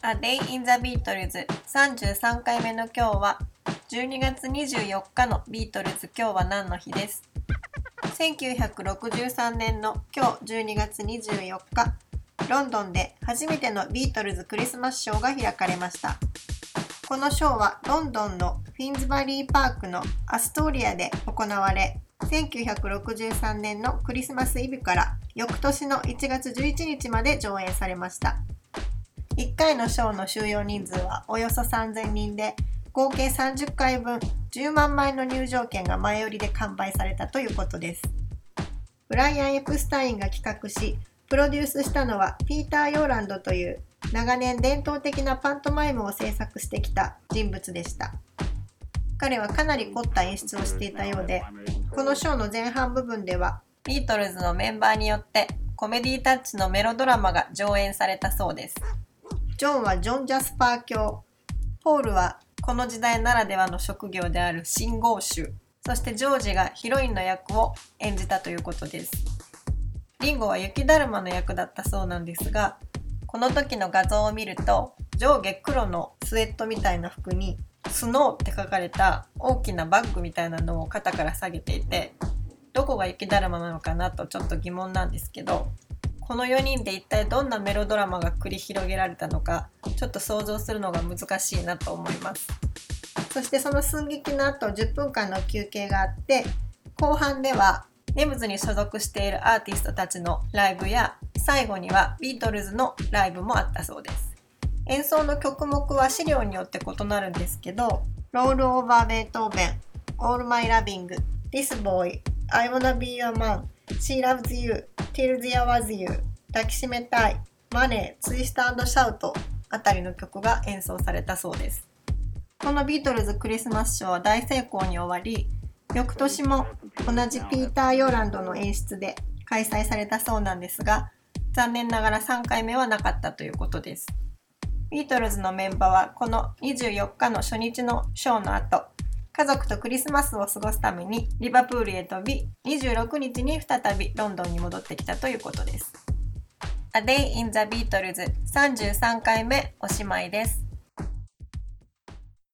A Day in the Beatles 33回目の今日は12月24日のビートルズ。今日は何の日です。1963年の今日12月24日ロンドンで初めてのビートルズクリスマスショーが開かれました。このショーはロンドンのフィンズバリーパークのアストーリアで行われ1963年のクリスマスイブから翌年の1月11日まで上演されました。1回のショーの収容人数はおよそ3000人で合計30回分10万枚の入場券が前売りで完売されたということです。ブライアン・エプスタインが企画しプロデュースしたのはピーター・ヨーランドという長年伝統的なパントマイムを制作してきた人物でした。彼はかなり凝った演出をしていたようでこのショーの前半部分ではビートルズのメンバーによってコメディータッチのメロドラマが上演されたそうです。ジョンはジョン・ジャスパー教。ポールはこの時代ならではの職業である信号集。そしてジョージがヒロインの役を演じたということです。リンゴは雪だるまの役だったそうなんですがこの時の画像を見ると上下黒のスウェットみたいな服にスノーって書かれた大きなバッグみたいなのを肩から下げていてどこが雪だるまなのかなとちょっと疑問なんですけどこの4人で一体どんなメロドラマが繰り広げられたのかちょっと想像するのが難しいなと思います。そしてその寸劇の後10分間の休憩があって後半ではネムズに所属しているアーティストたちのライブや最後にはビートルズのライブもあったそうです。演奏の曲目は資料によって異なるんですけどロールオーバーベートーベン All My Loving This Boy I Wanna Be Your Man She Loves You Till the Was You 抱きしめたいマネーツイストシャウトあたりの曲が演奏されたそうです。このビートルズクリスマスショーは大成功に終わり翌年も同じピーター・ヨーランドの演出で開催されたそうなんですが残念ながら3回目はなかったということです。ビートルズのメンバーはこの24日の初日のショーの後家族とクリスマスを過ごすためにリバプールへ飛び26日に再びロンドンに戻ってきたということです。A Day in the Beatles 33回目おしまいです。